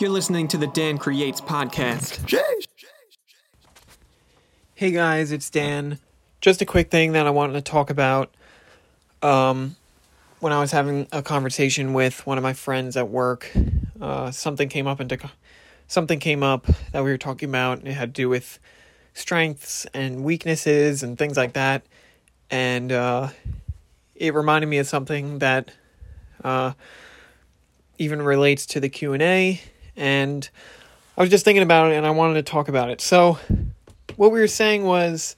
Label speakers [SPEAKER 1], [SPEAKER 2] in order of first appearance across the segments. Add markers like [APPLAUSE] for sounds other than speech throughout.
[SPEAKER 1] You're listening to the Dan Creates podcast.
[SPEAKER 2] Hey guys, it's Dan. Just a quick thing that I wanted to talk about. Um, when I was having a conversation with one of my friends at work, uh, something came up into something came up that we were talking about, and it had to do with strengths and weaknesses and things like that. And uh, it reminded me of something that uh, even relates to the Q and A. And I was just thinking about it, and I wanted to talk about it. So, what we were saying was,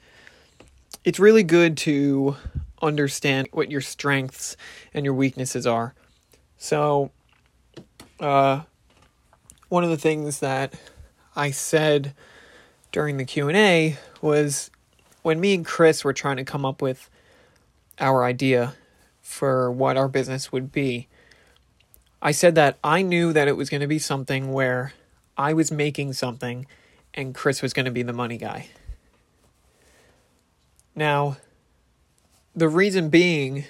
[SPEAKER 2] it's really good to understand what your strengths and your weaknesses are. So, uh, one of the things that I said during the Q&A was when me and Chris were trying to come up with our idea for what our business would be. I said that I knew that it was going to be something where I was making something and Chris was going to be the money guy. Now, the reason being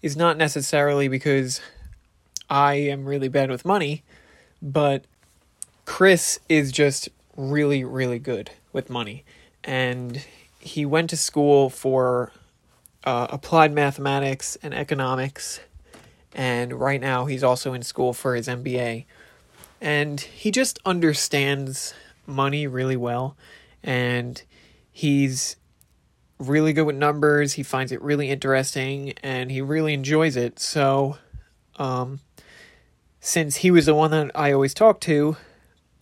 [SPEAKER 2] is not necessarily because I am really bad with money, but Chris is just really, really good with money. And he went to school for uh, applied mathematics and economics. And right now, he's also in school for his MBA. And he just understands money really well. And he's really good with numbers. He finds it really interesting and he really enjoys it. So, um, since he was the one that I always talked to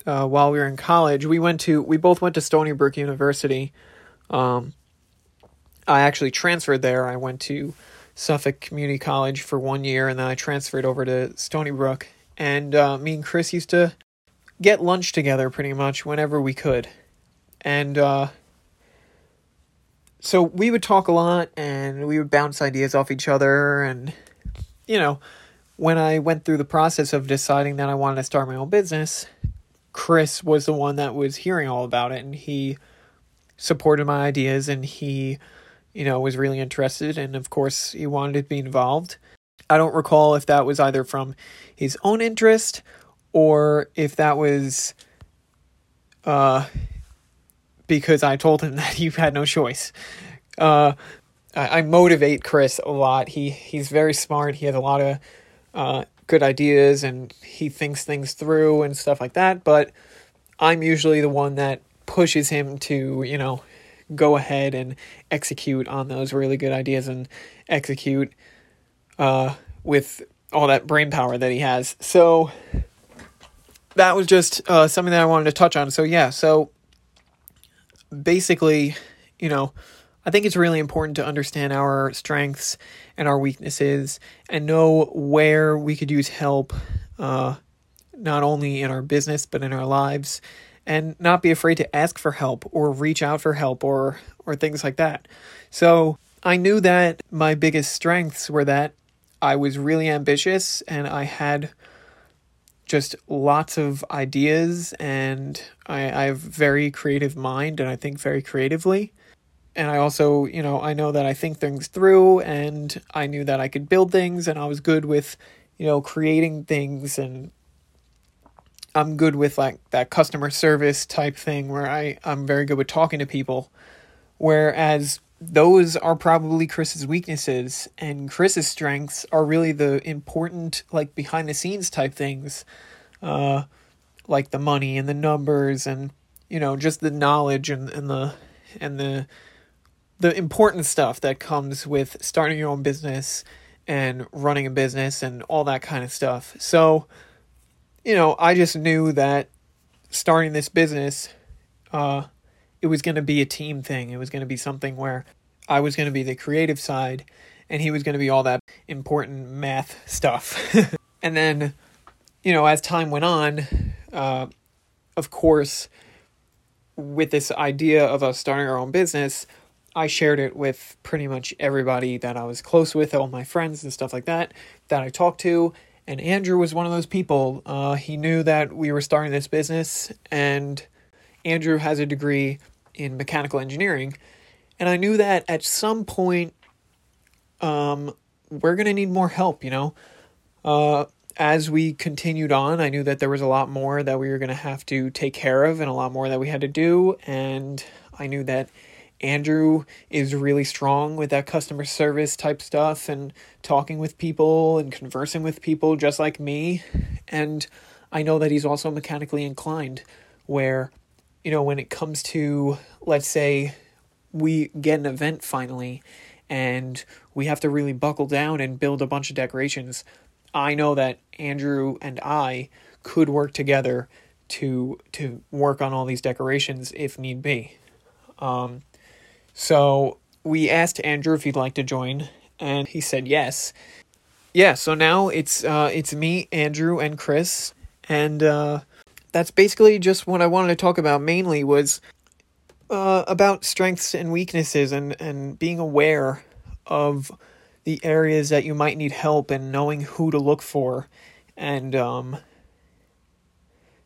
[SPEAKER 2] uh, while we were in college, we went to we both went to Stony Brook University. Um, I actually transferred there. I went to Suffolk Community College for one year, and then I transferred over to Stony Brook. And uh, me and Chris used to get lunch together pretty much whenever we could. And uh, so we would talk a lot and we would bounce ideas off each other and you know when i went through the process of deciding that i wanted to start my own business chris was the one that was hearing all about it and he supported my ideas and he you know was really interested and of course he wanted to be involved i don't recall if that was either from his own interest or if that was uh because I told him [LAUGHS] that he had no choice. Uh, I, I, motivate Chris a lot. He he's very smart. He has a lot of uh, good ideas and he thinks things through and stuff like that. But I'm usually the one that pushes him to you know go ahead and execute on those really good ideas and execute uh, with all that brain power that he has. So that was just uh, something that I wanted to touch on. So yeah, so basically, you know, I think it's really important to understand our strengths and our weaknesses and know where we could use help, uh, not only in our business, but in our lives, and not be afraid to ask for help or reach out for help or, or things like that. So I knew that my biggest strengths were that I was really ambitious and I had just lots of ideas and I, I have very creative mind and I think very creatively. And I also, you know, I know that I think things through and I knew that I could build things and I was good with, you know, creating things and I'm good with like that customer service type thing where I, I'm very good with talking to people. Whereas those are probably Chris's weaknesses, and Chris's strengths are really the important, like behind the scenes type things, uh, like the money and the numbers and you know just the knowledge and, and the and the the important stuff that comes with starting your own business and running a business and all that kind of stuff. So, you know, I just knew that starting this business, uh, it was going to be a team thing. It was going to be something where I was going to be the creative side and he was going to be all that important math stuff. [LAUGHS] and then, you know, as time went on, uh, of course, with this idea of us starting our own business, I shared it with pretty much everybody that I was close with, all my friends and stuff like that, that I talked to. And Andrew was one of those people. Uh, he knew that we were starting this business, and Andrew has a degree in mechanical engineering. And I knew that at some point, um, we're going to need more help, you know? Uh, as we continued on, I knew that there was a lot more that we were going to have to take care of and a lot more that we had to do. And I knew that Andrew is really strong with that customer service type stuff and talking with people and conversing with people just like me. And I know that he's also mechanically inclined, where, you know, when it comes to, let's say, we get an event finally and we have to really buckle down and build a bunch of decorations. I know that Andrew and I could work together to to work on all these decorations if need be. Um, so we asked Andrew if he'd like to join, and he said yes. Yeah, so now it's uh, it's me, Andrew, and Chris, and uh, that's basically just what I wanted to talk about. Mainly was uh, about strengths and weaknesses, and and being aware of the areas that you might need help and knowing who to look for and um,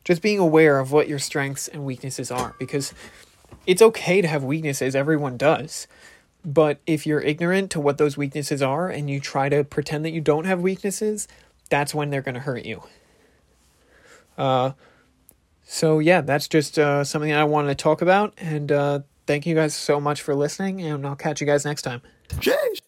[SPEAKER 2] just being aware of what your strengths and weaknesses are because it's okay to have weaknesses everyone does. But if you're ignorant to what those weaknesses are and you try to pretend that you don't have weaknesses that's when they're going to hurt you. Uh, so yeah that's just uh, something i wanted to talk about and uh, thank you guys so much for listening and i'll catch you guys next time.
[SPEAKER 1] Jeez.